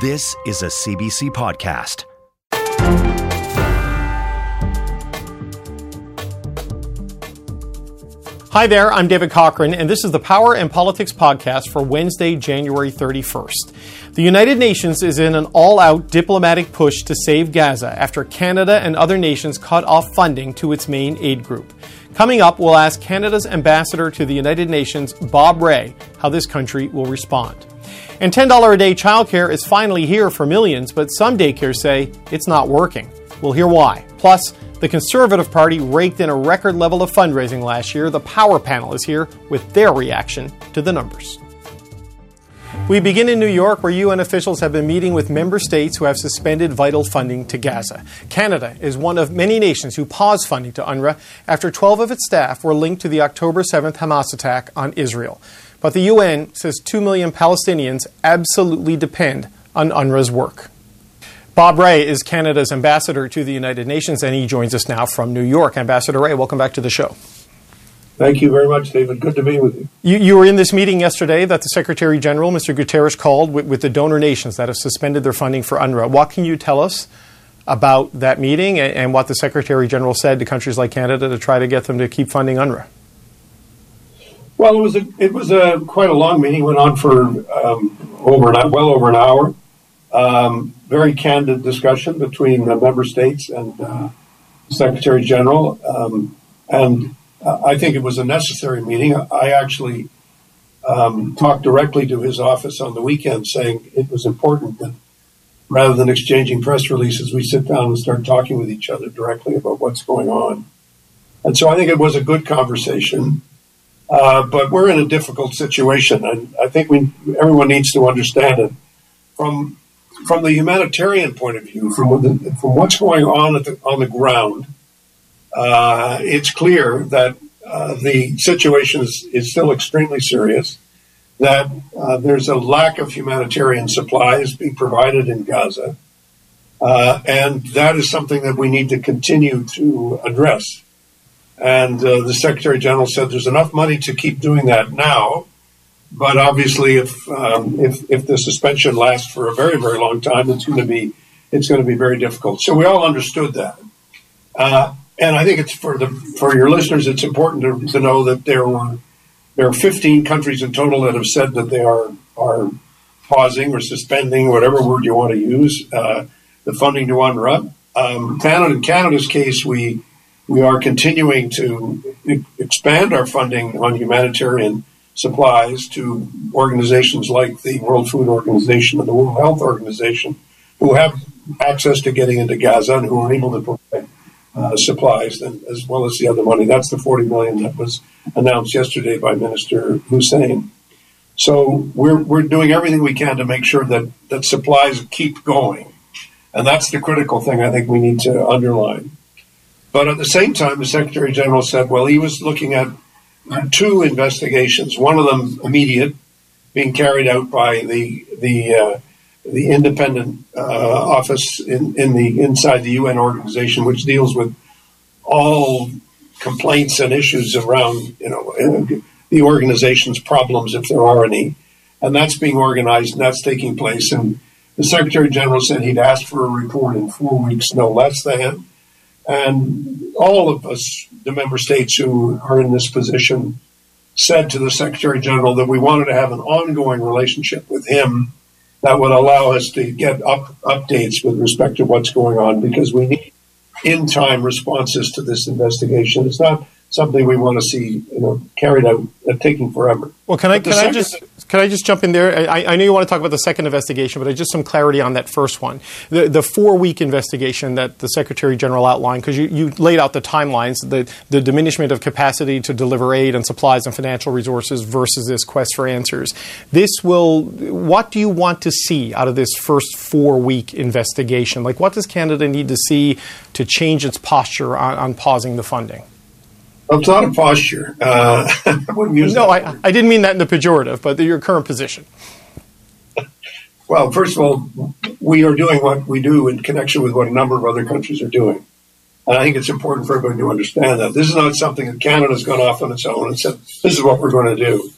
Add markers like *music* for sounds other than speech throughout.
This is a CBC podcast. Hi there, I'm David Cochrane, and this is the Power and Politics podcast for Wednesday, January 31st. The United Nations is in an all out diplomatic push to save Gaza after Canada and other nations cut off funding to its main aid group. Coming up, we'll ask Canada's ambassador to the United Nations, Bob Rae, how this country will respond. And $10 a day childcare is finally here for millions, but some daycares say it's not working. We'll hear why. Plus, the Conservative Party raked in a record level of fundraising last year. The Power Panel is here with their reaction to the numbers. We begin in New York, where UN officials have been meeting with member states who have suspended vital funding to Gaza. Canada is one of many nations who paused funding to UNRWA after 12 of its staff were linked to the October 7th Hamas attack on Israel. But the UN says 2 million Palestinians absolutely depend on UNRWA's work. Bob Rae is Canada's ambassador to the United Nations, and he joins us now from New York. Ambassador Rae, welcome back to the show. Thank you very much, David. Good to be with you. You, you were in this meeting yesterday that the Secretary General, Mr. Guterres, called with, with, the donor nations that have suspended their funding for UNRWA. What can you tell us about that meeting and, and what the Secretary General said to countries like Canada to try to get them to keep funding UNRWA? Well, it was a it was a quite a long meeting. Went on for um, over an, well over an hour. Um, very candid discussion between the member states and uh, Secretary General, um, and I think it was a necessary meeting. I actually um, talked directly to his office on the weekend, saying it was important that rather than exchanging press releases, we sit down and start talking with each other directly about what's going on. And so I think it was a good conversation. Uh, but we're in a difficult situation, and I think we everyone needs to understand it from from the humanitarian point of view, from the, from what's going on the, on the ground. Uh, it's clear that uh, the situation is, is still extremely serious. That uh, there's a lack of humanitarian supplies being provided in Gaza, uh, and that is something that we need to continue to address. And uh, the Secretary General said there's enough money to keep doing that now, but obviously, if um, if, if the suspension lasts for a very very long time, it's going to be it's going to be very difficult. So we all understood that, uh, and I think it's for the for your listeners, it's important to, to know that there were there are 15 countries in total that have said that they are are pausing or suspending, whatever word you want to use, uh, the funding to UNRWA. Um, Canada, in Canada's case, we we are continuing to expand our funding on humanitarian supplies to organizations like the World Food Organization and the World Health Organization, who have access to getting into Gaza and who are able to provide uh, supplies, and, as well as the other money. That's the 40 million that was announced yesterday by Minister Hussen. So we're we're doing everything we can to make sure that that supplies keep going, and that's the critical thing I think we need to underline. But at the same time, the Secretary General said, well, he was looking at two investigations. One of them immediate, being carried out by the the uh, the independent uh, office in, in the inside the UN organization, which deals with all complaints and issues around you know the organization's problems if there are any, and that's being organized and that's taking place. And the Secretary General said he'd asked for a report in four weeks, no less than. And all of us, the member states who are in this position, said to the Secretary General that we wanted to have an ongoing relationship with him that would allow us to get up, updates with respect to what's going on because we need in time responses to this investigation. It's not something we want to see you know carried out uh, taking forever. Well, can I can I just can I just jump in there? I, I, know you want to talk about the second investigation, but I just some clarity on that first one. The the four week investigation that the Secretary General outlined because you, you laid out the timelines, the the diminishment of capacity to deliver aid and supplies and financial resources versus this quest for answers. This will. What do you want to see out of this first four week investigation? Like, what does Canada need to see to change its posture on, on pausing the funding? It's not a posture. Uh, *laughs* I no, I, I, didn't mean that in the pejorative, but your current position. *laughs* Well, first of all, we are doing what we do in connection with what a number of other countries are doing. And I think it's important for everybody to understand that. This is not something that Canada's gone off on its own and said, this is what we're going to do.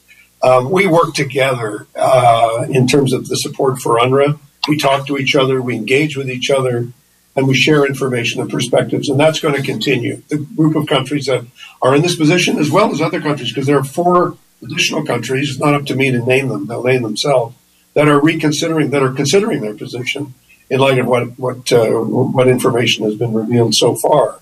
Um, we work together uh, in terms of the support for UNRWA we talk to each other, we engage with each other, and we share information and perspectives. And that's going to continue. The group of countries that are in this position, as well as other countries, because there are four additional countries, it's not up to me to name them, they'll name themselves, that are reconsidering, that are considering their position in light of what, what, uh, what information has been revealed so far.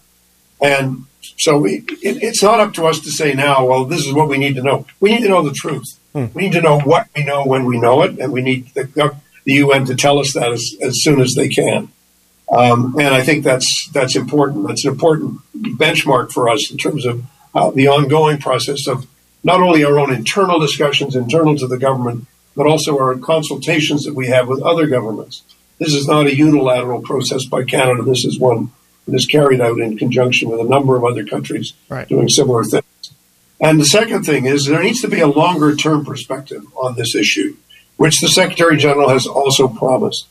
And so we, it, it's not up to us to say now, well, this is what we need to know. We need to know the truth. Hmm. We need to know what we know when we know it, and we need the, the UN to tell us that as, as soon as they can. Um, and I think that's that's important. That's an important benchmark for us in terms of uh, the ongoing process of not only our own internal discussions internal to the government, but also our consultations that we have with other governments. This is not a unilateral process by Canada. This is one that is carried out in conjunction with a number of other countries right. doing similar things. And the second thing is there needs to be a longer term perspective on this issue, which the Secretary General has also promised.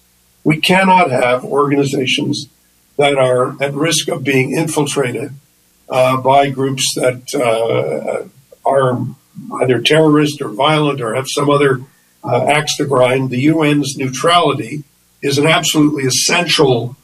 We cannot have organizations that are at risk of being infiltrated uh, by groups that uh, are either terrorist or violent or have some other uh, axe to grind. The UN's neutrality is an absolutely essential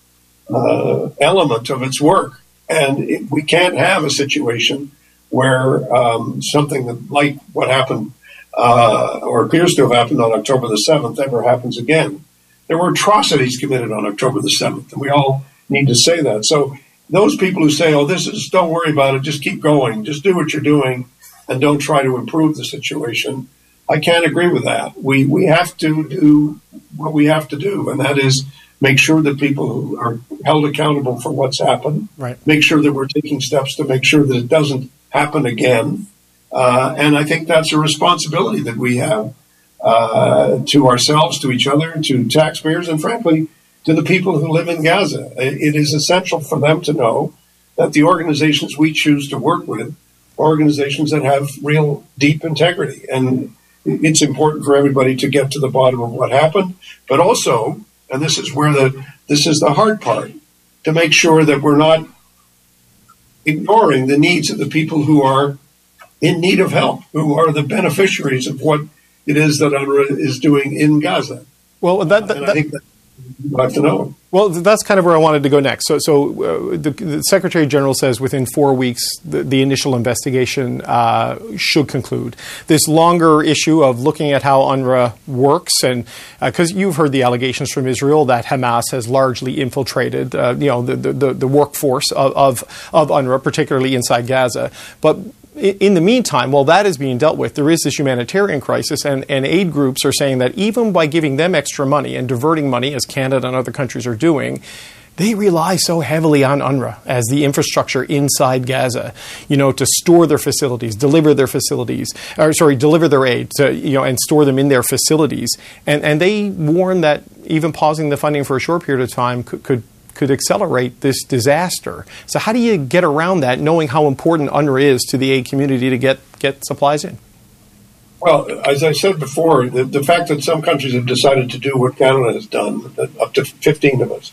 uh, element of its work. And it, we can't have a situation where um, something that, like what happened uh, or appears to have happened on October the 7th ever happens again. There were atrocities committed on October the 7th, and we all need to say that. So those people who say, oh, this is, don't worry about it, just keep going, just do what you're doing, and don't try to improve the situation, I can't agree with that. We, we have to do what we have to do, and that is make sure that people who are held accountable for what's happened, right. make sure that we're taking steps to make sure that it doesn't happen again. Uh, and I think that's a responsibility that we have uh, to ourselves, to each other, to taxpayers, and frankly, to the people who live in Gaza. It is essential for them to know that the organizations we choose to work with are organizations that have real deep integrity. And it's important for everybody to get to the bottom of what happened, but also and this is where the this is the hard part to make sure that we're not ignoring the needs of the people who are in need of help, who are the beneficiaries of what it is that UNRWA is doing in Gaza. Well, that, that, I think that you have to know. Well, that's kind of where I wanted to go next. So, so uh, the, the, Secretary General says within four weeks the, the initial investigation uh, should conclude. This longer issue of looking at how UNRWA works, and because uh, you've heard the allegations from Israel that Hamas has largely infiltrated, uh, you know, the, the, the workforce of, of, of UNRWA, particularly inside Gaza, but in the meantime, while that is being dealt with, there is this humanitarian crisis, and, and aid groups are saying that even by giving them extra money and diverting money, as Canada and other countries are doing, they rely so heavily on UNRWA as the infrastructure inside Gaza, you know, to store their facilities, deliver their facilities, or sorry, deliver their aid, to, you know, and store them in their facilities. And, and they warn that even pausing the funding for a short period of time could, could could accelerate this disaster. So, how do you get around that, knowing how important UNRWA is to the aid community to get, get supplies in? Well, as I said before, the, the fact that some countries have decided to do what Canada has done, up to 15 of us,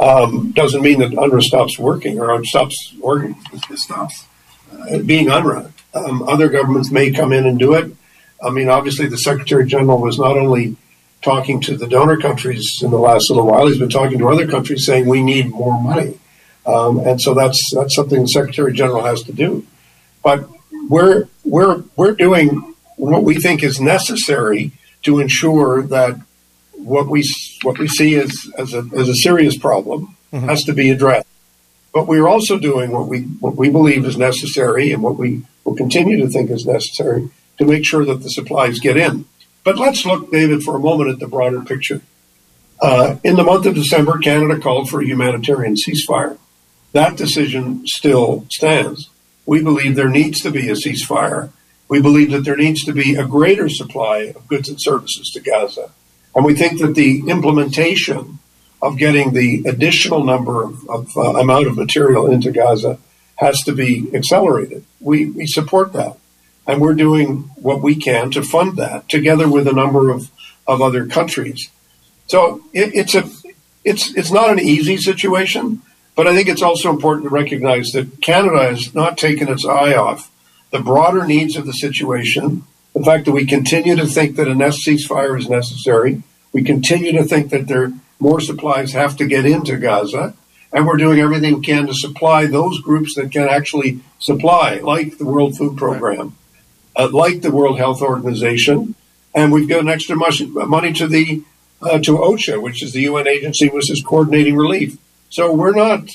um, doesn't mean that UNRWA stops working or stops or stops uh, being UNRWA. Um, other governments may come in and do it. I mean, obviously, the Secretary General was not only talking to the donor countries in the last little while. He's been talking to other countries saying we need more money, um, and so that's that's something the Secretary General has to do. But we're we're we're doing what we think is necessary to ensure that what we what we see as as a, as a serious problem mm-hmm. has to be addressed. But we're also doing what we what we believe is necessary and what we will continue to think is necessary to make sure that the supplies get in. But let's look, David, for a moment at the broader picture. Uh, in the month of December, Canada called for a humanitarian ceasefire. That decision still stands. We believe there needs to be a ceasefire. We believe that there needs to be a greater supply of goods and services to Gaza. And we think that the implementation of getting the additional number of, of uh, amount of material into Gaza has to be accelerated. We, we support that and we're doing what we can to fund that together with a number of, of other countries. So it, it's a it's it's not an easy situation, but I think it's also important to recognize that Canada has not taken its eye off the broader needs of the situation. The fact that we continue to think that a ceasefire is necessary. We continue to think that there more supplies have to get into Gaza, and we're doing everything we can to supply those groups that can actually supply, like the World Food Program, uh, like the World Health Organization, and we've given extra money to the uh, to OCHA, which is the UN agency which is coordinating relief. So we're not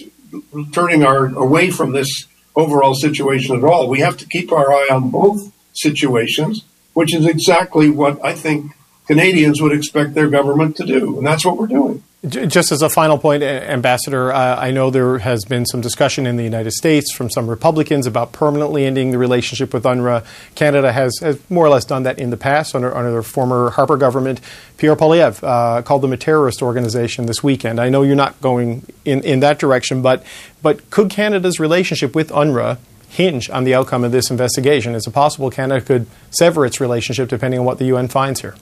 turning our away from this overall situation at all. We have to keep our eye on both situations, which is exactly what I think Canadians would expect their government to do, and that's what we're doing. Just as a final point, Ambassador, I know there has been some discussion in the United States from some Republicans about permanently ending the relationship with UNRWA. Canada has, has more or less done that in the past under, under the former Harper government. Pierre Poilievre uh, called them a terrorist organization this weekend. I know you're not going in, in that direction, but, but could Canada's relationship with UNRWA hinge on the outcome of this investigation? Is it possible Canada could sever its relationship depending on what the UN finds here?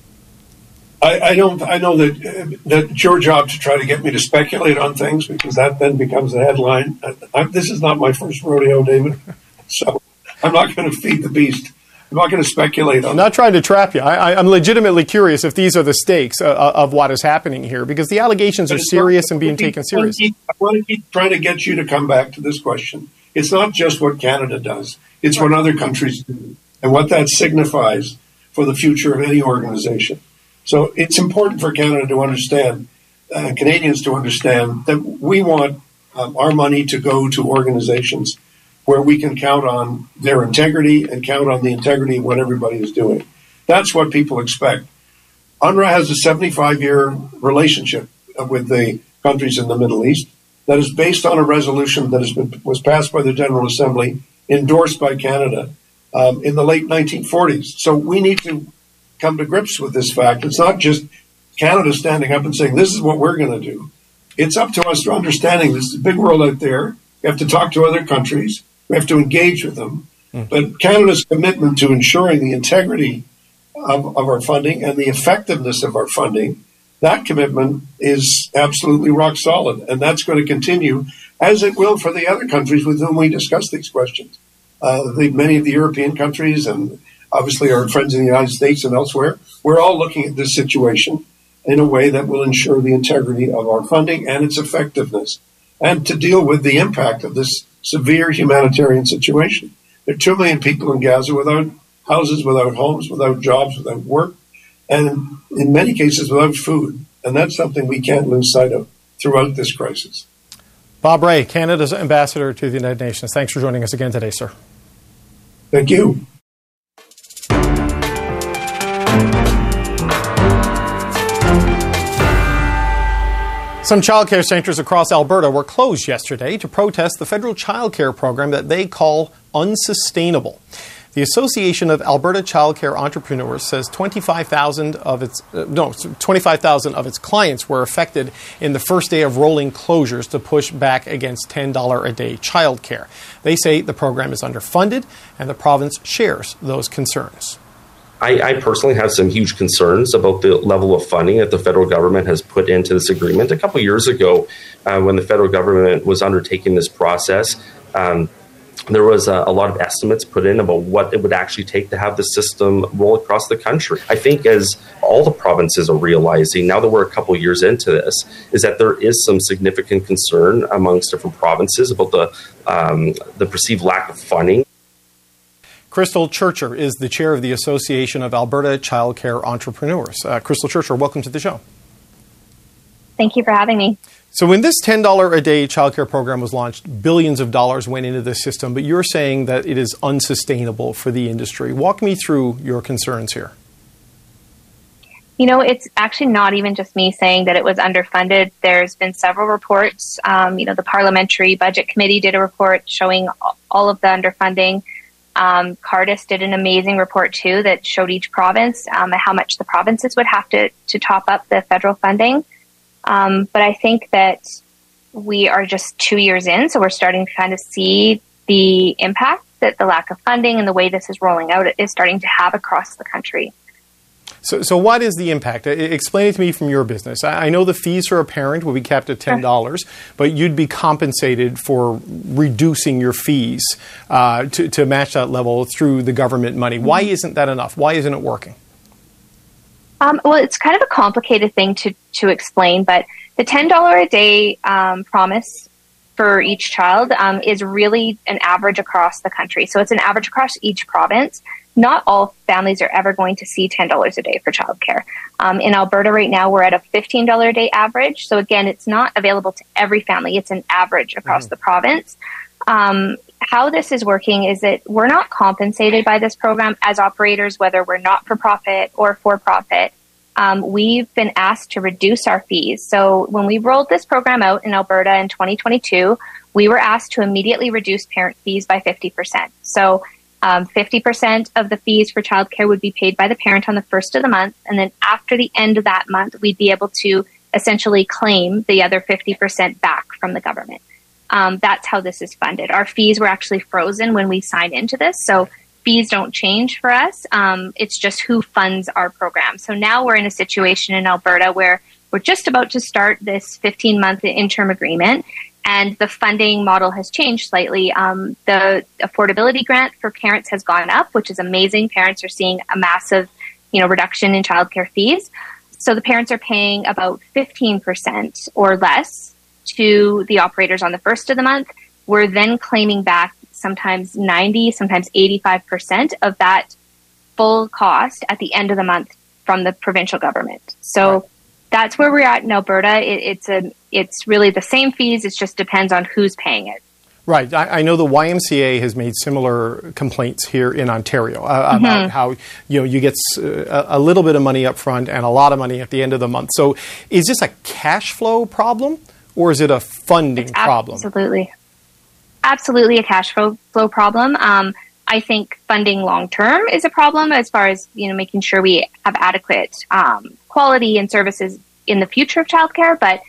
I, I, don't. I know that that it's your job to try to get me to speculate on things because that then becomes the headline. I, this is not my first rodeo, David. *laughs* So I'm not going to feed the beast. I'm not going to speculate on. I'm not trying to trap you. I, am legitimately curious if these are the stakes uh, uh, of what is happening here because the allegations are serious and being taken seriously. I want to keep trying to get you to come back to this question. It's not just what Canada does; it's what other countries do, and what that signifies for the future of any organization. So it's important for Canada to understand, uh, Canadians to understand that we want um, our money to go to organizations where we can count on their integrity and count on the integrity of what everybody is doing. That's what people expect. UNRWA has a 75 year relationship with the countries in the Middle East that is based on a resolution that has been, was passed by the General Assembly, endorsed by Canada um, in the late 1940s. So we need to come to grips with this fact. It's not just Canada standing up and saying, this is what we're going to do. It's up to us to understanding this big world out there. We have to talk to other countries. We have to engage with them. Mm. But Canada's commitment to ensuring the integrity of, of our funding and the effectiveness of our funding, that commitment is absolutely rock solid. And that's going to continue, as it will for the other countries with whom we discuss these questions. Uh, the, many of the European countries and obviously our friends in the United States and elsewhere, we're all looking at this situation in a way that will ensure the integrity of our funding and its effectiveness, and to deal with the impact of this severe humanitarian situation. There are 2 million people in Gaza without houses, without homes, without jobs, without work, and in many cases without food. And that's something we can't lose sight of throughout this crisis. Bob Rae, Canada's ambassador to the United Nations. Thanks for joining us again today, sir. Thank you. Some childcare centres across Alberta were closed yesterday to protest the federal childcare program that they call unsustainable. The Association of Alberta Childcare Entrepreneurs says 25,000 of its uh, no 25,000 of its clients were affected in the first day of rolling closures to push back against $10 a day childcare. They say the program is underfunded and the province shares those concerns. I, I, personally have some huge concerns about the level of funding that the federal government has put into this agreement. A couple years ago, uh, when the federal government was undertaking this process, um, there was a, a, lot of estimates put in about what it would actually take to have the system roll across the country. I think, as all the provinces are realizing now that we're a couple years into this, is that there is some significant concern amongst different provinces about the um, the perceived lack of funding Crystal Churcher is the chair of the Association of Alberta Childcare Entrepreneurs. Uh, Crystal Churcher, welcome to the show. Thank you for having me. So, when this $10 a day childcare program was launched, billions of dollars went into the system, but you're saying that it is unsustainable for the industry. Walk me through your concerns here. You know, it's actually not even just me saying that it was underfunded. There's been several reports. Um, you know, the Parliamentary Budget Committee did a report showing all of the underfunding. Um, Cardus did an amazing report too that showed each province um, how much the provinces would have to, to top up the federal funding. Um, but I think that we are just two years in, so we're starting to kind of see the impact that the lack of funding and the way this is rolling out is starting to have across the country. So, so what is the impact? Explain it to me from your business. I know the fees for a parent will be capped at ten dollars, but you'd be compensated for reducing your fees uh, to, to match that level through the government money. Why mm-hmm. isn't that enough? Why isn't it working? Um, well, it's kind of a complicated thing to, to explain, but the $10 a day um, promise for each child um, is really an average across the country. So it's an average across each province. Not all families are ever going to see $10 a day for childcare. Um, in Alberta right now, we're at a $15 a day average. So again, it's not available to every family. It's an average across mm-hmm. the province. Um, how this is working is that we're not compensated by this program as operators, whether we're not for profit or for profit. Um, we've been asked to reduce our fees. So when we rolled this program out in Alberta in 2022, we were asked to immediately reduce parent fees by 50%. So um, 50% of the fees for childcare would be paid by the parent on the first of the month. And then after the end of that month, we'd be able to essentially claim the other 50% back from the government. Um, that's how this is funded. Our fees were actually frozen when we signed into this, so fees don't change for us. Um, it's just who funds our program. So now we're in a situation in Alberta where we're just about to start this 15 month interim agreement, and the funding model has changed slightly. Um, the affordability grant for parents has gone up, which is amazing. Parents are seeing a massive, you know, reduction in childcare fees. So the parents are paying about 15% or less to the operators on the first of the month, we're then claiming back sometimes 90, sometimes 85% of that full cost at the end of the month from the provincial government. So right. that's where we're at in Alberta. It, it's a, it's really the same fees. It just depends on who's paying it. Right. I, I, know the YMCA has made similar complaints here in Ontario uh, mm-hmm. about how you know you get uh, a little bit of money up front and a lot of money at the end of the month. So, is this a cash flow problem? or is it a funding problem? Absolutely. Absolutely a cash flow, flow problem. Um, I think funding long term is a problem as far as you know making sure we have adequate um, quality and services in the future of childcare. But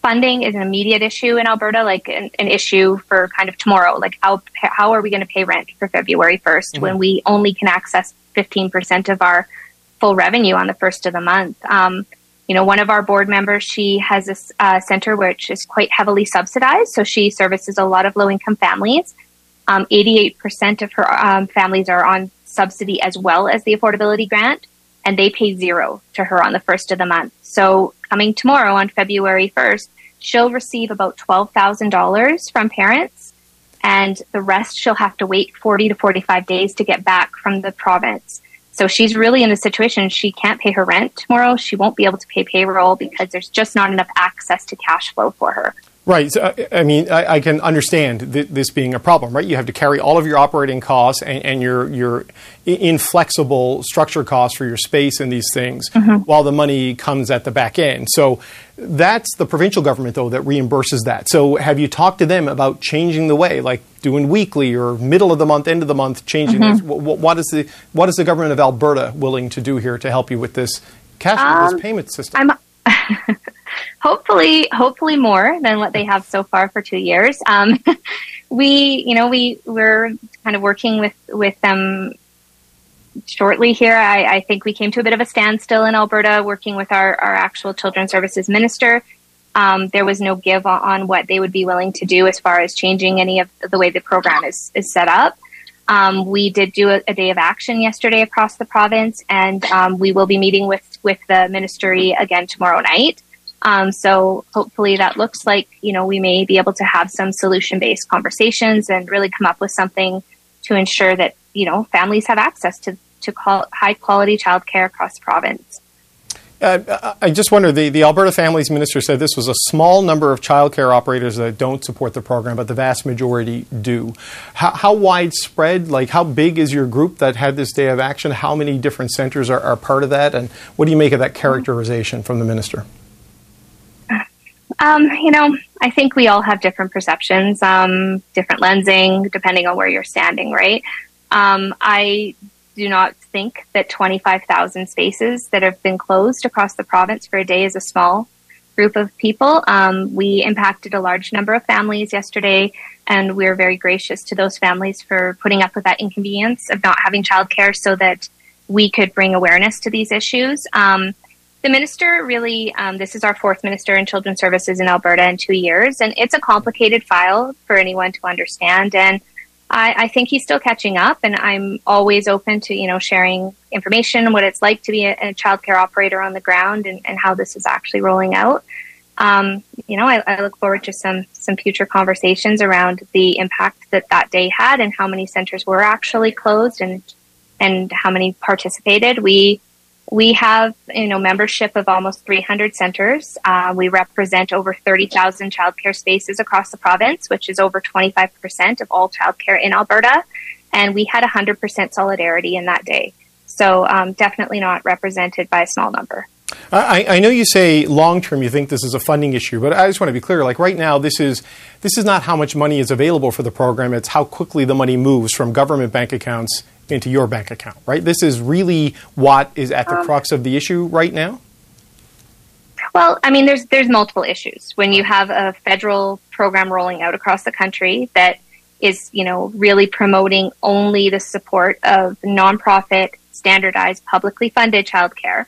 funding is an immediate issue in Alberta, like an, an issue for kind of tomorrow. Like how how are we going to pay rent for February 1st mm-hmm. when we only can access fifteen percent of our full revenue on the first of the month? Um, you know, one of our board members, she has a uh, center which is quite heavily subsidized. So she services a lot of low income families. Um, 88% of her um, families are on subsidy as well as the affordability grant, and they pay zero to her on the first of the month. So coming tomorrow on February 1st, she'll receive about $12,000 from parents, and the rest she'll have to wait 40 to 45 days to get back from the province. So she's really in a situation she can't pay her rent tomorrow. She won't be able to pay payroll because there's just not enough access to cash flow for her. Right. So, I mean, I, I can understand th- this being a problem, right? You have to carry all of your operating costs and, and your your inflexible structure costs for your space and these things, mm-hmm. while the money comes at the back end. So that's the provincial government, though, that reimburses that. So have you talked to them about changing the way, like doing weekly or middle of the month, end of the month, changing mm-hmm. this? What, what is the what is the government of Alberta willing to do here to help you with this cash um, this payment system? *laughs* hopefully, hopefully more than what they have so far for two years. Um, *laughs* we, you know, we we're kind of working with with them shortly here. I, I, think we came to a bit of a standstill in Alberta, working with our our actual children's services minister. Um, there was no give on, what they would be willing to do as far as changing any of the way the program is is set up. Um, we did do a, a, day of action yesterday across the province, and um, we will be meeting with with the ministry again tomorrow night. Um, so hopefully that looks like, you know, we may be able to have some solution based conversations and really come up with something to ensure that, you know, families have access to, to call, high quality childcare across the province. Uh, I just wonder the, the Alberta Families Minister said this was a small number of childcare operators that don't support the program, but the vast majority do. How, how, widespread, like how big is your group that had this day of action? How many different centers are, are part of that? And what do you make of that characterization from the minister? Um, you know, I think we all have different perceptions, um, different lensing, depending on where you're standing, right? Um, I do not think that 25,000 spaces that have been closed across the province for a day is a small group of people. Um, we impacted a large number of families yesterday, and we're very gracious to those families for putting up with that inconvenience of not having childcare so that we could bring awareness to these issues. Um, the minister really, um, this is our fourth minister in children's services in Alberta in two years, and it's a complicated file for anyone to understand. And I, I, think he's still catching up, and I'm always open to you know sharing information, what it's like to be a, a childcare operator on the ground, and, and how this is actually rolling out. Um, you know, I, I, look forward to some some future conversations around the impact that that day had, and how many centers were actually closed, and and how many participated. We we have, you know, membership of almost 300 centers. Uh, we represent over 30,000 childcare spaces across the province, which is over 25% of all childcare in Alberta. And we had 100% solidarity in that day. So um, definitely not represented by a small number. I, I, know you say long term you think this is a funding issue, but I just want to be clear. Like right now, this is this is not how much money is available for the program. It's how quickly the money moves from government bank accounts into your bank account, right? This is really what is at the um, crux of the issue right now. Well, I mean, there's there's multiple issues when you have a federal program rolling out across the country that is, you know, really promoting only the support of nonprofit, standardized, publicly funded childcare.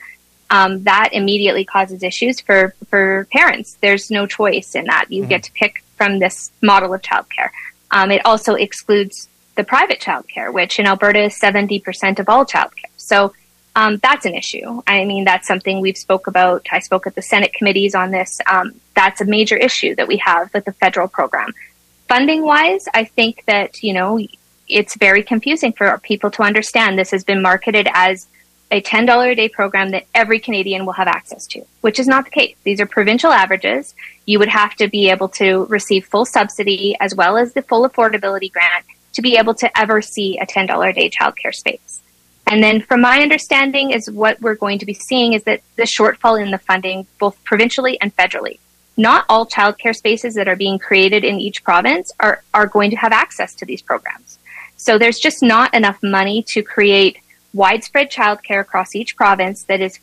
Um, that immediately causes issues for for parents. There's no choice in that. You mm-hmm. get to pick from this model of childcare. Um, it also excludes the private childcare, which in Alberta is 70% of all childcare. So um, that's an issue. I mean, that's something we've spoke about. I spoke at the Senate committees on this. Um, that's a major issue that we have with the federal program. Funding wise, I think that, you know, it's very confusing for people to understand. This has been marketed as a $10 a day program that every Canadian will have access to, which is not the case. These are provincial averages. You would have to be able to receive full subsidy as well as the full affordability grant to be able to ever see a $10 a day childcare space. And then from my understanding is what we're going to be seeing is that the shortfall in the funding, both provincially and federally. Not all childcare spaces that are being created in each province are, are going to have access to these programs. So there's just not enough money to create widespread childcare across each province that is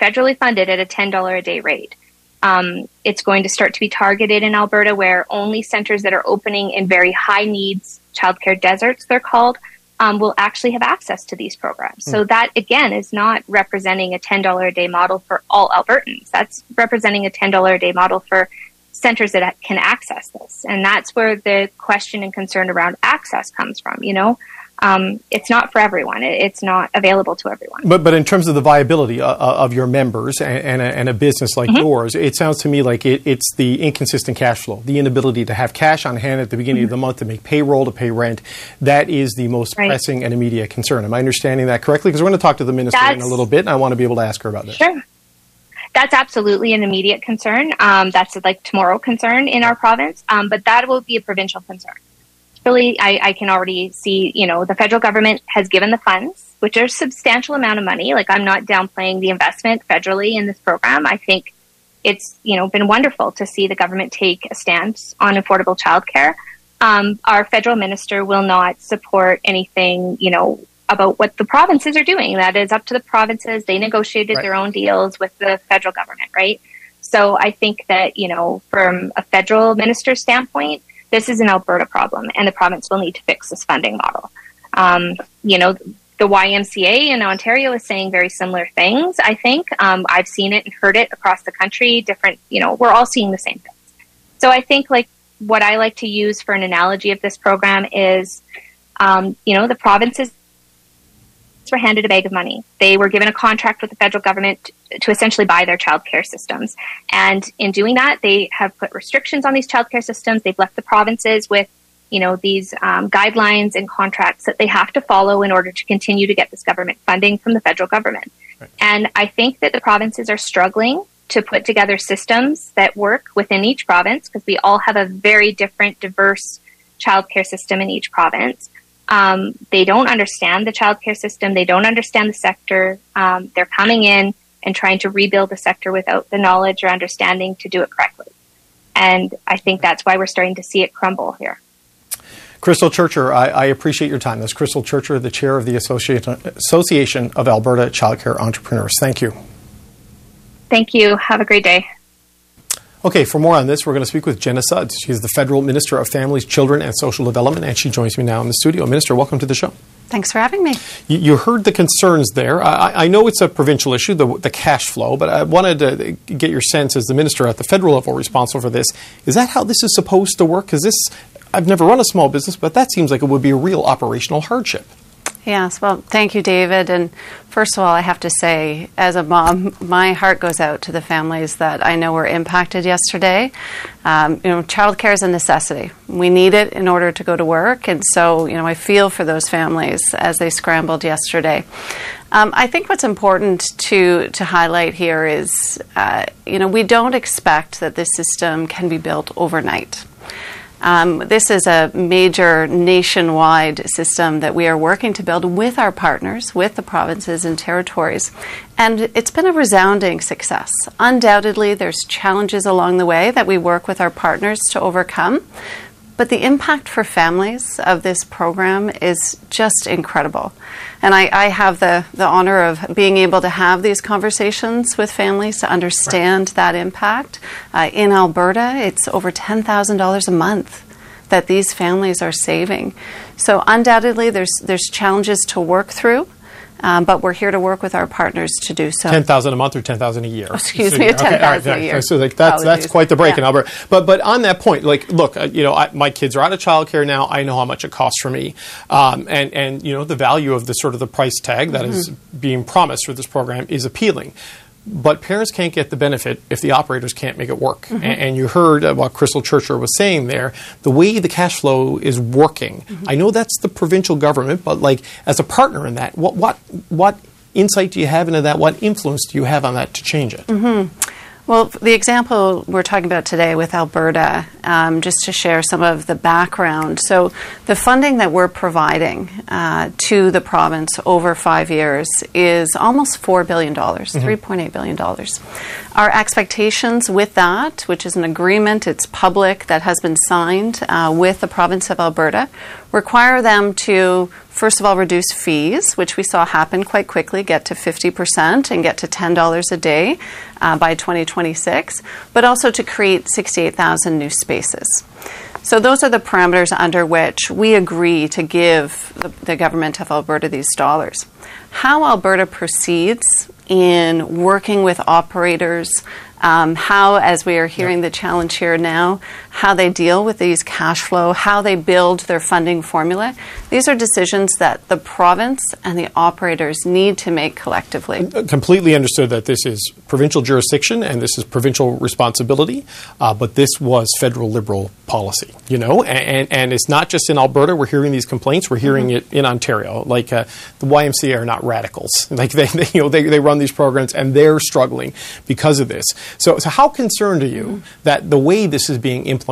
federally funded at a $10 a day rate. Um, it's going to start to be targeted in Alberta where only centers that are opening in very high needs childcare deserts, they're called, um, will actually have access to these programs. So hmm. that again is not representing a ten dollar a day model for all Albertans. That's representing a ten dollar a day model for centers that can access this, and that's where the question and concern around access comes from. You know, um, it's not for everyone. It's not available to everyone. But but in terms of the viability uh, uh, of your members and, and, a, and a business like mm-hmm. yours, it sounds to me like it, it's the inconsistent cash flow, the inability to have cash on hand at the beginning mm-hmm. of the month to make payroll, to pay rent. That is the most right. pressing and immediate concern. Am I understanding that correctly? Because we're going to talk to the minister that's, in a little bit, and I want to be able to ask her about this. Sure. That's absolutely an immediate concern. Um, that's like tomorrow concern in our province, um, but that will be a provincial concern really, I, I can already see, you know, the federal government has given the funds, which are a substantial amount of money. Like I'm not downplaying the investment federally in this program. I think it's, you know, been wonderful to see the government take a stance on affordable childcare. Um, our federal minister will not support anything, you know, about what the provinces are doing. That is up to the provinces. They negotiated right. their own deals with the federal government, right? So I think that, you know, from a federal minister's standpoint, this is an Alberta problem, and the province will need to fix this funding model. Um, you know, the YMCA in Ontario is saying very similar things. I think um, I've seen it and heard it across the country. Different, you know, we're all seeing the same things. So I think like what I like to use for an analogy of this program is, um, you know, the provinces were handed a bag of money. They were given a contract with the federal government to essentially buy their childcare systems. And in doing that, they have put restrictions on these childcare systems. They've left the provinces with, you know, these um, guidelines and contracts that they have to follow in order to continue to get this government funding from the federal government. Right. And I think that the provinces are struggling to put together systems that work within each province because we all have a very different, diverse childcare system in each province. Um, they don't understand the childcare system. They don't understand the sector. Um, they're coming in and trying to rebuild the sector without the knowledge or understanding to do it correctly. And I think that's why we're starting to see it crumble here. Crystal Churcher, I, I appreciate your time. That's Crystal Churcher, the chair of the Association of Alberta Childcare Entrepreneurs. Thank you. Thank you. Have a great day. Okay, for more on this, we're going to speak with Jenna Sudds. She's the Federal Minister of Families, Children, and Social Development, and she joins me now in the studio. Minister, welcome to the show. Thanks for having me. You, you heard the concerns there. I, I, know it's a provincial issue, the, the cash flow, but I wanted to get your sense as the minister at the federal level responsible for this. Is that how this is supposed to work? Because this I've never run a small business, but that seems like it would be a real operational hardship. Yes, well, thank you, David. And first of all, I have to say, as a mom, my heart goes out to the families that I know were impacted yesterday. Um, you know, childcare is a necessity. We need it in order to go to work, and so you know, I feel for those families as they scrambled yesterday. Um, I think what's important to to highlight here is, uh, you know, we don't expect that this system can be built overnight. Um, this is a major nationwide system that we are working to build with our partners, with the provinces and territories. And it's been a resounding success. Undoubtedly, there's challenges along the way that we work with our partners to overcome. But the impact for families of this program is just incredible. And I, I, have the, the honor of being able to have these conversations with families to understand right. that impact. Uh, in Alberta, it's over $10,000 a month that these families are saving. So undoubtedly, there's, there's challenges to work through. Um, but we're here to work with our partners to do so. Ten thousand a month or ten thousand a year? Oh, excuse so, me, *laughs* ten thousand okay, a year. So like, that's that's quite the break yeah. in Alberta. But but on that point, like, look, uh, you know, I, my kids are out of childcare now. I know how much it costs for me, um, and and you know the value of the sort of the price tag that mm-hmm. is being promised for this program is appealing but parents can't get the benefit if the operators can't make it work. Mm-hmm. And, and, you heard what Crystal Churcher was saying there. The way the cash flow is working, mm-hmm. I know that's the provincial government, but like as a partner in that, what what what insight do you have into that? What influence do you have on that to change it? Mm-hmm. Well, the example we're talking about today with Alberta, um, just to share some of the background. So, the funding that we're providing uh, to the province over five years is almost $4 billion, mm-hmm. $3.8 billion. Our expectations with that, which is an agreement, it's public, that has been signed uh, with the province of Alberta, require them to first of all, reduce fees, which we saw happen quite quickly, get to 50% and get to $10 a day uh, by 2026, but also to create 68,000 new spaces. So, those are the parameters under which we agree to give the, the government of Alberta these dollars. How Alberta proceeds in working with operators um, how, as we are hearing the challenge here now, how they deal with these cash flow, how they build their funding formula. These are decisions that the province and the operators need to make collectively. Completely understood that this is provincial jurisdiction and this is provincial responsibility, uh, but this was federal liberal policy, you know, and, and it's not just in Alberta. We're hearing these complaints. We're hearing mm-hmm. it in Ontario. Like uh, the YMCA are not radicals. *laughs* Like they, they, you know, they, they run these programs and they're struggling because of this. So, so how concerned are you that the way this is being implemented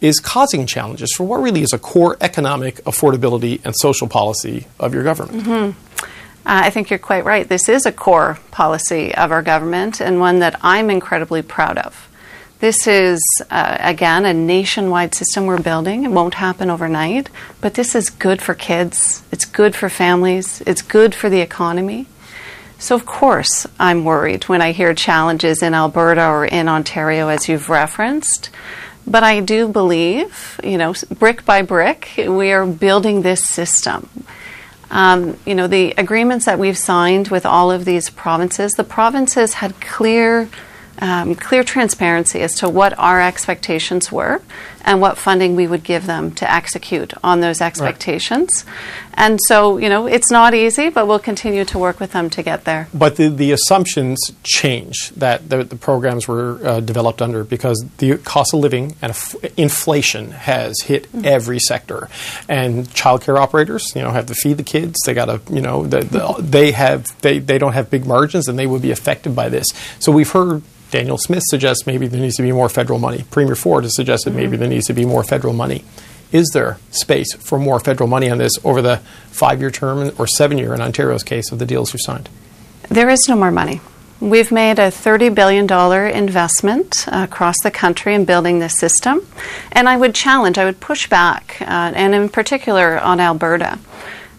is causing challenges for what really is a core economic affordability and social policy of your government? Mm-hmm. Uh, I think you're quite right. This is a core policy of our government and one that I'm incredibly proud of. This is, uh, again, a nationwide system we're building. It won't happen overnight, but this is good for kids. It's good for families. It's good for the economy. So, of course, I'm worried when I hear challenges in Alberta or in Ontario, as you've referenced. But I do believe, you know, brick by brick, we are building this system. Um, you know, the agreements that we've signed with all of these provinces, the provinces had clear um, clear transparency as to what our expectations were and what funding we would give them to execute on those expectations. Right. And so, you know, it's not easy, but we'll continue to work with them to get there. But the, the assumptions change that the, the programs were uh, developed under because the cost of living and inflation has hit mm-hmm. every sector. And childcare operators, you know, have to feed the kids. They got to, you know, the, the, they have they, they don't have big margins and they would be affected by this. So we've heard Danielle Smith suggests maybe there needs to be more federal money. Premier Ford has suggested mm-hmm. maybe there needs to be more federal money. Is there space for more federal money on this over the five year term or seven year in Ontario's case of the deals you signed? There is no more money. We've made a $30 billion investment across the country in building this system. And I would challenge, I would push back, uh, and in particular on Alberta.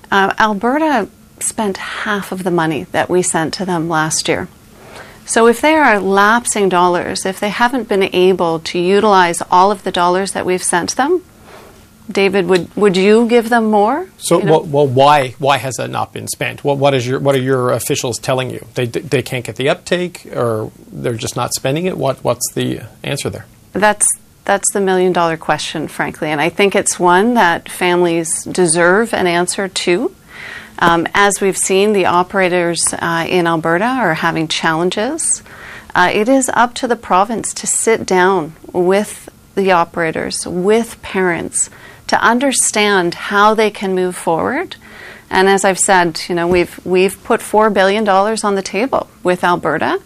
Uh, Alberta spent half of the money that we sent to them last year. So if they are lapsing dollars, if they haven't been able to utilize all of the dollars that we've sent them, David, would, would you give them more? So, you know? well, well, why why has that not been spent? What what is your what are your officials telling you? They they can't get the uptake, or they're just not spending it. What what's the answer there? That's that's the million dollar question, frankly. And I think it's one that families deserve an answer to. Um, as we've seen, the operators uh, in Alberta are having challenges. Uh, it is up to the province to sit down with the operators, with parents, to understand how they can move forward. And as I've said, you know, we've we've put four billion dollars on the table with Alberta.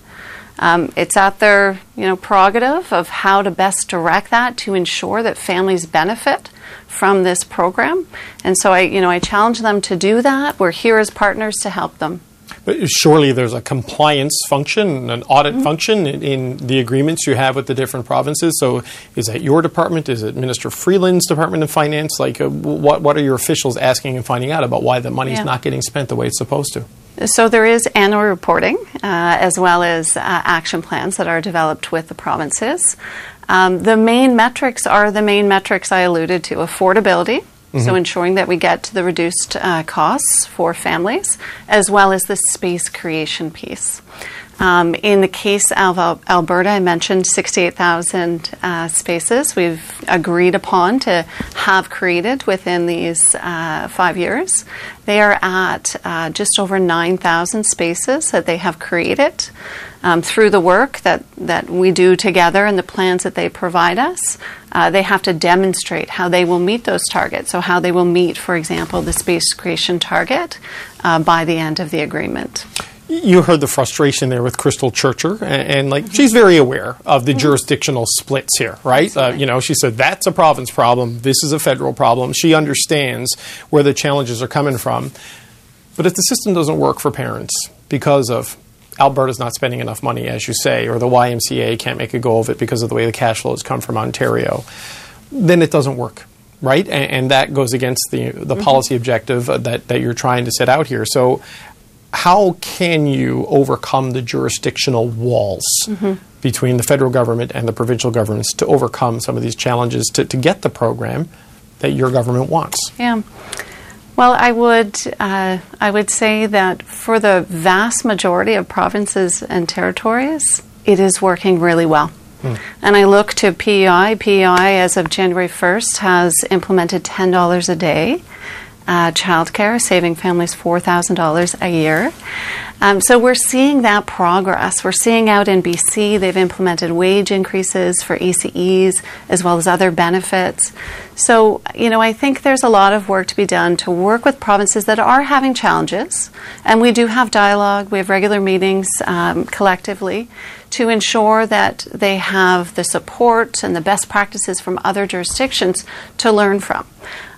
Um, it's at their you know prerogative of how to best direct that to ensure that families benefit from this program. And so I you know I challenge them to do that. We're here as partners to help them. But surely there's a compliance function, an audit mm-hmm. function in, in, the agreements you have with the different provinces. So, is that your department? Is it Minister Freeland's Department of Finance? Like, uh, what what are your officials asking and finding out about why the money's yeah. not getting spent the way it's supposed to? So there is annual reporting uh, as well as uh, action plans that are developed with the provinces. Um, the main metrics are the main metrics I alluded to: affordability Mm-hmm. So, ensuring that we get to the reduced uh, costs for families, as well as the space creation piece. Um, in the case of Alberta, I mentioned 68,000 uh, spaces we've agreed upon to have created within these uh, five years. They are at uh, just over 9,000 spaces that they have created um, through the work that, that we do together and the plans that they provide us. Uh, they have to demonstrate how they will meet those targets. So, how they will meet, for example, the space creation target uh, by the end of the agreement you heard the frustration there with Krystal Churcher, and, and like she's very aware of the mm-hmm. jurisdictional splits here, right? Uh, you know, she said that's a province problem, this is a federal problem. She understands where the challenges are coming from, but if the system doesn't work for parents because of Alberta's not spending enough money, as you say, or the YMCA can't make a go of it because of the way the cash flows come from Ontario, then it doesn't work right? And, and, that goes against the the mm-hmm. policy objective that that you're trying to set out here. So, how can you overcome the jurisdictional walls mm-hmm. between the federal government and the provincial governments to overcome some of these challenges to, to get the program that your government wants? Yeah. Well, I would uh, I would say that for the vast majority of provinces and territories, it is working really well. Hmm. And I look to PEI. PEI, as of January 1st, has implemented $10 a day uh, childcare, saving families $4,000 a year. Um, so we're seeing that progress. We're seeing out in BC, they've implemented wage increases for ECEs as well as other benefits. So, you know, I think there's a lot of work to be done to work with provinces that are having challenges. And we do have dialogue, we have regular meetings um, collectively to ensure that they have the support and the best practices from other jurisdictions to learn from.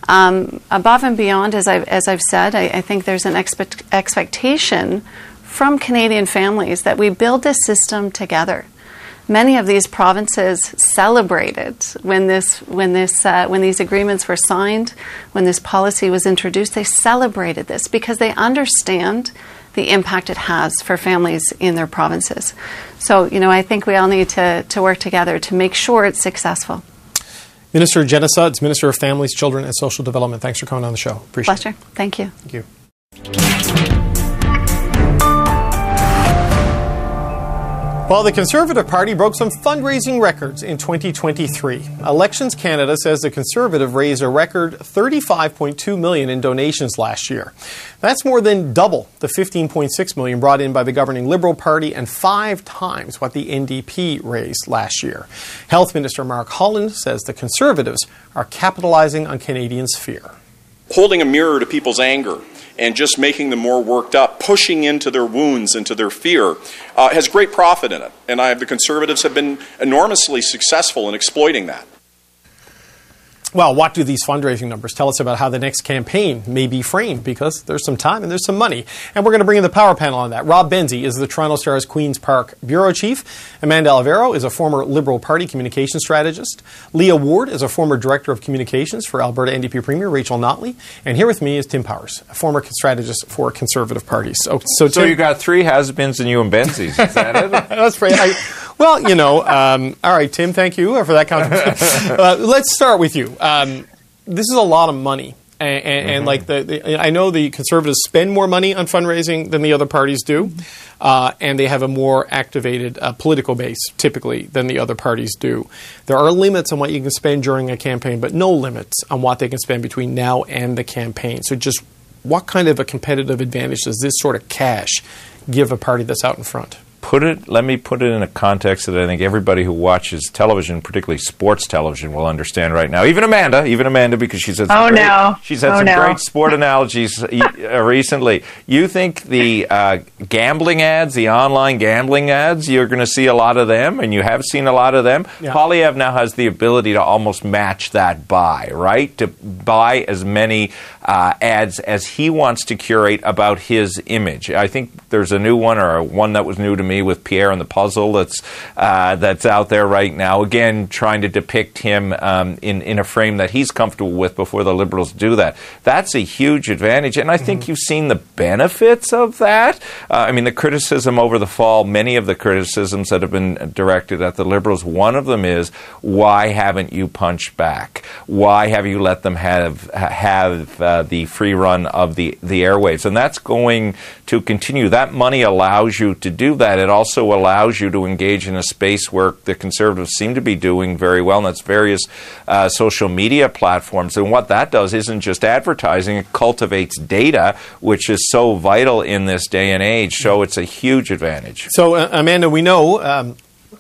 Um, above and beyond, as I've, as I've said, I, I think there's an expect, expectation from Canadian families that we build this system together. Many of these provinces celebrated when this when this uh, when these agreements were signed, when this policy was introduced. They celebrated this because they understand the impact it has for families in their provinces. So, you know, I think we all need to, to work together to make sure it's successful. Minister Jenna Sudds, Minister of Families, Children, and Social Development. Thanks for coming on the show. Appreciate Pleasure. it. Thank you. Thank you. Well, the Conservative Party broke some fundraising records in 2023. Elections Canada says the Conservative raised a record 35.2 million in donations last year. That's more than double the 15.6 million brought in by the governing Liberal Party and five times what the NDP raised last year. Health Minister Mark Holland says the Conservatives are capitalizing on Canadians' fear. Holding a mirror to people's anger and just making them more worked up, pushing into their wounds, into their fear, uh, has great profit in it. And I, the conservatives have been enormously successful in exploiting that. Well, what do these fundraising numbers tell us about how the next campaign may be framed? Because there's some time and there's some money. And we're going to bring in the power panel on that. Rob Benzie is the Toronto Star's Queen's Park Bureau Chief. Amanda Alvaro is a former Liberal Party communications strategist. Leah Ward is a former Director of Communications for Alberta NDP Premier Rachel Notley. And here with me is Tim Powers, a former strategist for Conservative parties. So, so, so Tim, you got three has-beens and you and Benzie's. Is that it? *laughs* That's right. I, well, you know, um, all right, Tim, thank you for that contribution. *laughs* uh, let's start with you. Um, this is a lot of money. And, and, and like the, the, I know the conservatives spend more money on fundraising than the other parties do, uh, and they have a more activated uh, political base typically than the other parties do. There are limits on what you can spend during a campaign, but no limits on what they can spend between now and the campaign. So, just what kind of a competitive advantage does this sort of cash give a party that's out in front? Put it let me put it in a context that I think everybody who watches television, particularly sports television, will understand right now. Even Amanda, even Amanda, because she's had oh, great, no. she's had oh, some no. great sport *laughs* analogies uh, recently. You think the uh, gambling ads, the online gambling ads, you're going to see a lot of them, and you have seen a lot of them. Yeah. Poilievre now has the ability to almost match that buy, right? To buy as many uh, ads as he wants to curate about his image. I think there's a new one or one that was new to me with Pierre and the Puzzle that's uh, that's out there right now. Again, trying to depict him um, in in a frame that he's comfortable with before the Liberals do that. That's a huge advantage, and I think you've seen the benefits of that. Uh, I mean, the criticism over the fall, many of the criticisms that have been directed at the Liberals, one of them is why haven't you punched back? Why have you let them have have uh, the free run of the the airwaves? And that's going to continue. That money allows you to do that. It also allows you to engage in a space where the conservatives seem to be doing very well, and that's various uh, social media platforms. And what that does isn't just advertising; it cultivates data, which is so vital in this day and age. So it's a huge advantage. So, uh, Amanda, we know um,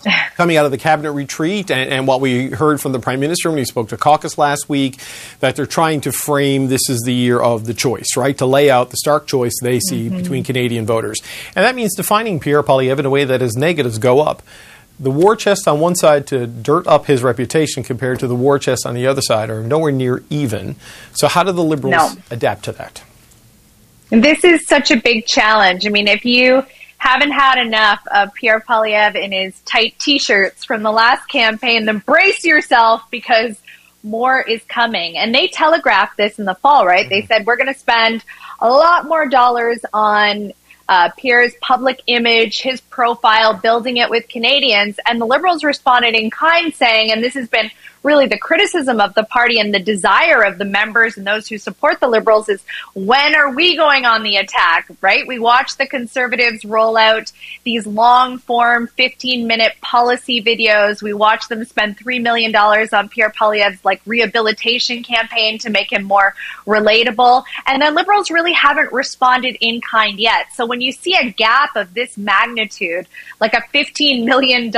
*laughs* coming out of the cabinet retreat and, and, what we heard from the prime minister when he spoke to caucus last week that they're trying to frame this is the year of the choice, right? To lay out the stark choice they see mm-hmm. between Canadian voters. And that means defining Pierre Poilievre in a way that his negatives go up. The war chest on one side to dirt up his reputation compared to the war chest on the other side are nowhere near even. So, how do the Liberals no. adapt to that? This is such a big challenge. I mean, if you haven't had enough of Pierre Poilievre in his tight t-shirts from the last campaign, then brace yourself because more is coming. And they telegraphed this in the fall, right? They said we're going to spend a lot more dollars on uh, Pierre's public image, his profile, building it with Canadians. And the Liberals responded in kind, saying, and this has been really the criticism of the party and the desire of the members and those who support the Liberals is when are we going on the attack, right? We watch the Conservatives roll out these long form 15 minute policy videos. We watch them spend $3 million on Pierre Poilievre's like rehabilitation campaign to make him more relatable. And then Liberals really haven't responded in kind yet. So when you see a gap of this magnitude, like a $15 million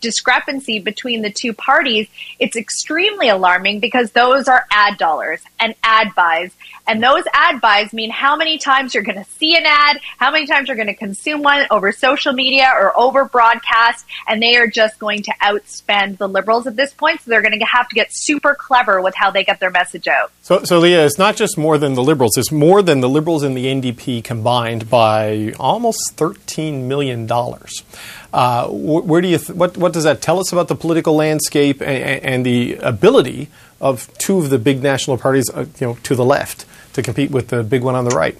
discrepancy between the two parties, it's extremely alarming because those are ad dollars and ad buys. And those ad buys mean how many times you're going to see an ad, how many times you're going to consume one over social media or over broadcast. And they are just going to outspend the liberals at this point. So they're going to have to get super clever with how they get their message out. So, so Leah, it's not just more than the liberals, it's more than the liberals and the NDP combined by almost $13 million. Uh, where do you th- what, what does that tell us about the political landscape and, and the ability of two of the big national parties, uh, you know, to the left to compete with the big one on the right?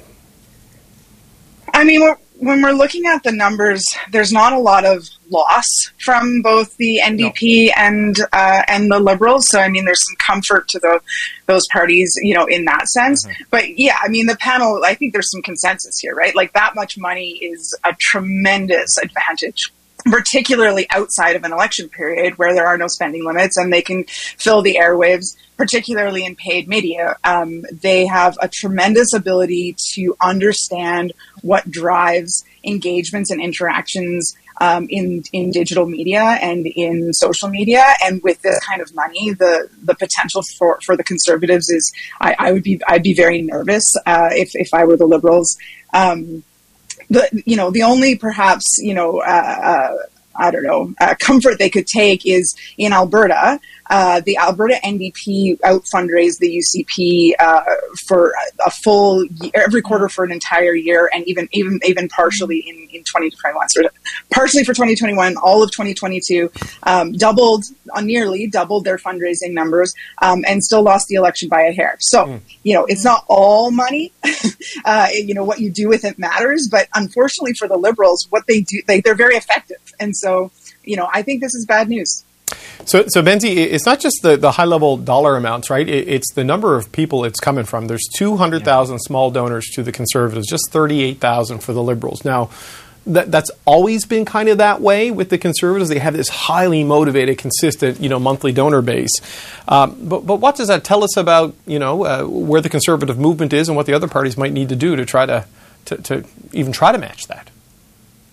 I mean, when we're looking at the numbers, there's not a lot of loss from both the NDP no. and uh, and the Liberals. So I mean, there's some comfort to the, those parties, you know, in that sense. Mm-hmm. But yeah, I mean, the panel. I think there's some consensus here, right? Like that much money is a tremendous advantage particularly outside of an election period where there are no spending limits and they can fill the airwaves, particularly in paid media. Um, they have a tremendous ability to understand what drives engagements and interactions um, in in digital media and in social media. And with this kind of money, the the potential for, for the conservatives is I, I would be I'd be very nervous uh, if if I were the liberals. Um, the you know the only perhaps you know uh, uh, I don't know uh, comfort they could take is in Alberta uh, the Alberta NDP out fundraised the UCP uh, for a full year, every quarter for an entire year, and even even even partially in, in 2021. So partially for 2021, all of 2022, um, doubled uh, nearly doubled their fundraising numbers, um, and still lost the election by a hair. So mm. you know it's not all money. *laughs* Uh, you know what you do with it matters, but unfortunately for the Liberals, what they do they, they're very effective, and so you know I think this is bad news. So, so Benzie, it's not just the, the high level dollar amounts, right? It, it's the number of people it's coming from. There's 200,000 yeah. small donors to the Conservatives, just 38,000 for the Liberals. Now, that, that's always been kind of that way with the Conservatives. They have this highly motivated, consistent, you know, monthly donor base. Um, but, but what does that tell us about, you know, uh, where the Conservative movement is and what the other parties might need to do to try to, to, to even try to match that?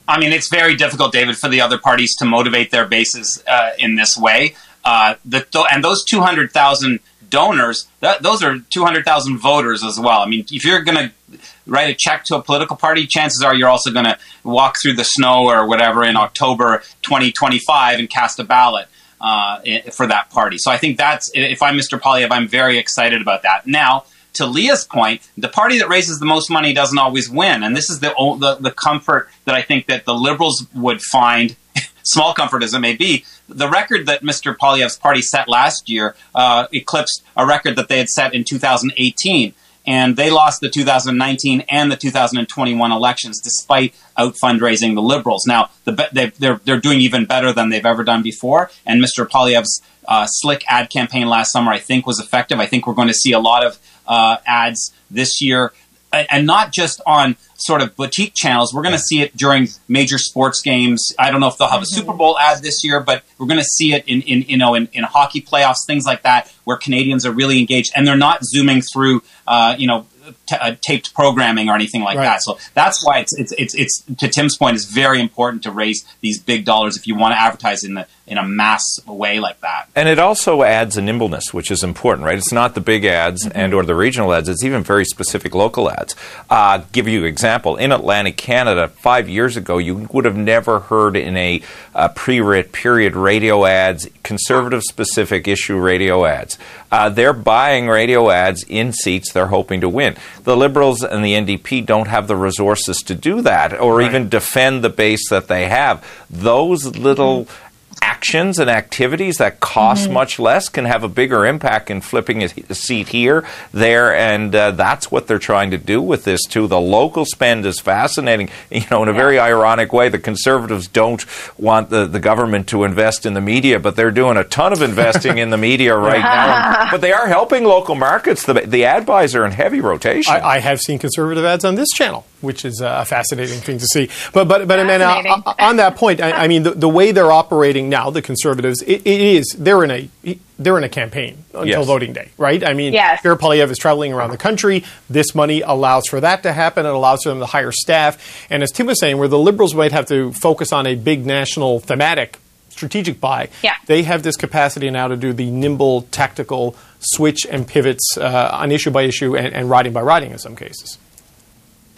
I mean, it's very difficult, David, for the other parties to motivate their bases uh, in this way. Uh, the, and those 200,000 donors, that, those are 200,000 voters as well. I mean, if you're going to write a check to a political party, chances are you're also going to walk through the snow or whatever in October 2025 and cast a ballot. Uh, for that party. So I think that's, if I'm Mr. Poilievre, I'm very excited about that. Now, to Leah's point, the party that raises the most money doesn't always win, and this is the the, the comfort that I think that the liberals would find. *laughs* small comfort as it may be, the record that Mr. Poilievre's party set last year uh, eclipsed a record that they had set in 2018 and they lost the 2019 and the 2021 elections despite out fundraising the liberals. Now, the, they, they're, they're doing even better than they've ever done before, and Mr. Poilievre's uh, slick ad campaign last summer, I think, was effective. I think we're going to see a lot of uh, ads this year, and not just on sort of boutique channels. We're going to see it during major sports games. I don't know if they'll have a mm-hmm. Super Bowl ad this year, but we're going to see it in, in you know in, in hockey playoffs, things like that, where Canadians are really engaged, and they're not zooming through uh, you know t- uh, taped programming or anything like right. that. So that's why it's, it's it's it's to Tim's point, it's very important to raise these big dollars if you want to advertise in the in a mass way like that. And it also adds a nimbleness, which is important, right? It's not the big ads mm-hmm. and or the regional ads. It's even very specific local ads. Uh, give you an example. In Atlantic Canada, five years ago, you would have never heard in a uh, pre-writ period radio ads, conservative specific issue radio ads. Uh, they're buying radio ads in seats they're hoping to win. The Liberals and the NDP don't have the resources to do that or right. even defend the base that they have. Those little mm-hmm actions and activities that cost mm-hmm. much less can have a bigger impact in flipping a, a seat here, there, and uh, that's what they're trying to do with this too. The local spend is fascinating. You know, in a yeah. very ironic way, the conservatives don't want the, the government to invest in the media, but they're doing a ton of investing in the media *laughs* right now. *laughs* But they are helping local markets. The, the ad buys are in heavy rotation. I, I have seen conservative ads on this channel which is a fascinating thing to see. But but but I mean, uh, on that point, I, I mean the, the, way they're operating now, the conservatives, it, it is they're in a they're in a campaign until yes. voting day, right? I mean, yes. Pierre Poilievre is traveling around the country. This money allows for that to happen. It allows for them to hire staff. And as Tim was saying, where the liberals might have to focus on a big national thematic strategic buy, yeah. they have this capacity now to do the nimble, tactical switch and pivots uh, on issue by issue and, and riding by riding in some cases.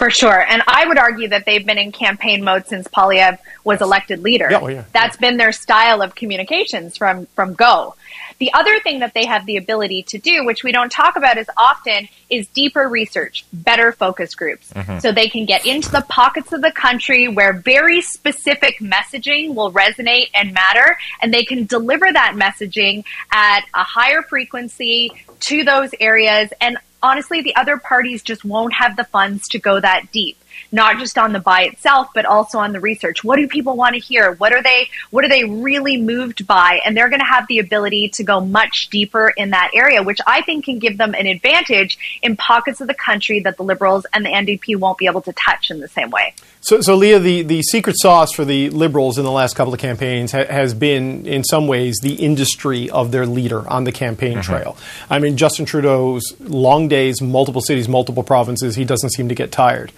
For sure. And I would argue that they've been in campaign mode since Poilievre was elected leader. Oh, yeah, That's been their style of communications from, from go. The other thing that they have the ability to do, which we don't talk about as often, is deeper research, better focus groups. Mm-hmm. So they can get into the pockets of the country where very specific messaging will resonate and matter, and they can deliver that messaging at a higher frequency to those areas and honestly, the other parties just won't have the funds to go that deep not just on the buy itself, but also on the research. What do people want to hear? What are they, what are they really moved by? And they're going to have the ability to go much deeper in that area, which I think can give them an advantage in pockets of the country that the Liberals and the NDP won't be able to touch in the same way. So, so Leah, the, the secret sauce for the Liberals in the last couple of campaigns ha- has been, in some ways, the industry of their leader on the campaign mm-hmm. trail. I mean, Justin Trudeau's long days, multiple cities, multiple provinces, he doesn't seem to get tired.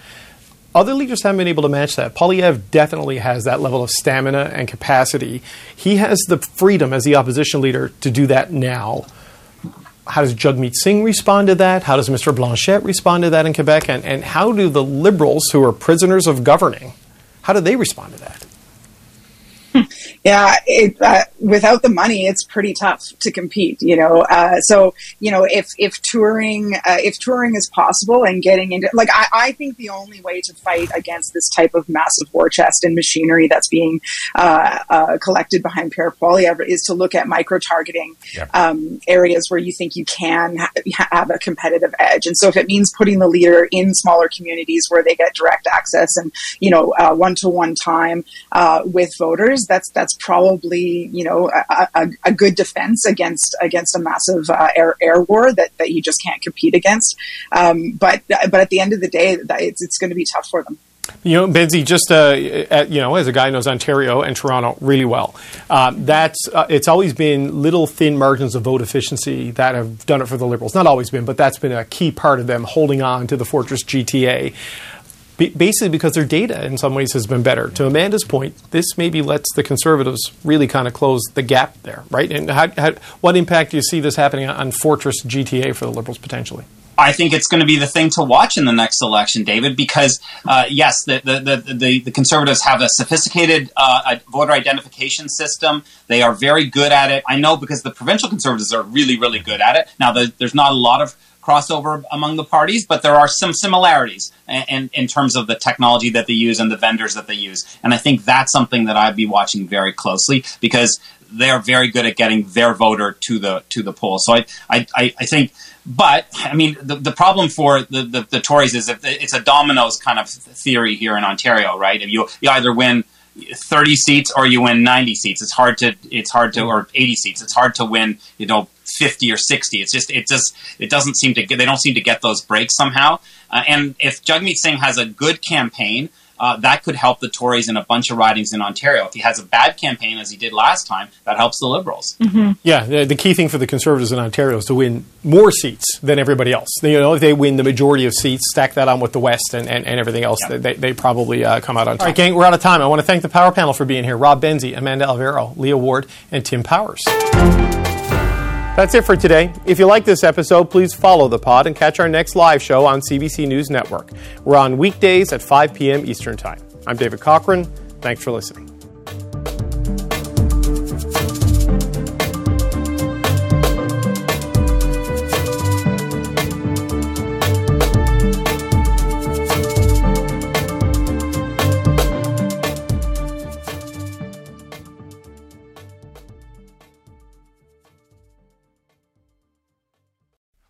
Other leaders haven't been able to match that. Poilievre definitely has that level of stamina and capacity. He has the freedom as the opposition leader to do that now. How does Jagmeet Singh respond to that? How does Mr. Blanchet respond to that in Quebec? And, and how do the Liberals, who are prisoners of governing, how do they respond to that? Yeah, it, uh, without the money, it's pretty tough to compete. You know, uh, so you know if if touring uh, if touring is possible and getting into like I, I, think the only way to fight against this type of massive war chest and machinery that's being uh, uh, collected behind Poilievre is to look at micro targeting um, areas where you think you can ha- have a competitive edge. And so if it means putting the leader in smaller communities where they get direct access and you know one to one time uh, with voters, that's that's that's probably you know a, a, a good defense against against a massive uh, air air war that, that you just can't compete against. Um, but but at the end of the day, it's it's going to be tough for them. You know, Benzie, just uh, at, you know, as a guy who knows Ontario and Toronto really well, uh, that's uh, it's always been little thin margins of vote efficiency that have done it for the Liberals. Not always been, but that's been a key part of them holding on to the Fortress GTA basically because their data in some ways has been better. To Amanda's point, this maybe lets the conservatives really kind of close the gap there, right? And how, how, what impact do you see this happening on Fortress GTA for the Liberals potentially? I think it's going to be the thing to watch in the next election, David, because uh, yes, the, the, the, the, conservatives have a sophisticated uh, voter identification system. They are very good at it. I know because the provincial conservatives are really, really good at it. Now, the, there's not a lot of crossover among the parties, but there are some similarities in, in terms of the technology that they use and the vendors that they use. And I think that's something that I'd be watching very closely because they are very good at getting their voter to the to the poll. So I I, I think, but I mean the, the problem for the, the, the Tories is if it's a dominoes kind of theory here in Ontario, right? If you you either win 30 seats or you win 90 seats. It's hard to it's hard to or 80 seats. It's hard to win, you know, 50 or 60. It's just it just it doesn't seem to get they don't seem to get those breaks somehow. Uh, and if Jagmeet Singh has a good campaign, uh, that could help the Tories in a bunch of ridings in Ontario. If he has a bad campaign, as he did last time, that helps the Liberals. Mm-hmm. Yeah, the, the, key thing for the Conservatives in Ontario is to win more seats than everybody else. You know, if they win the majority of seats, stack that on with the West and, and, and everything else, yep. they, they probably uh, come out on top. All right, gang, we're out of time. I want to thank the Power Panel for being here. Rob Benzie, Amanda Alvaro, Leah Ward, and Tim Powers. That's it for today. If you like this episode, please follow the pod and catch our next live show on CBC News Network. We're on weekdays at 5 p.m. Eastern Time. I'm David Cochrane. Thanks for listening.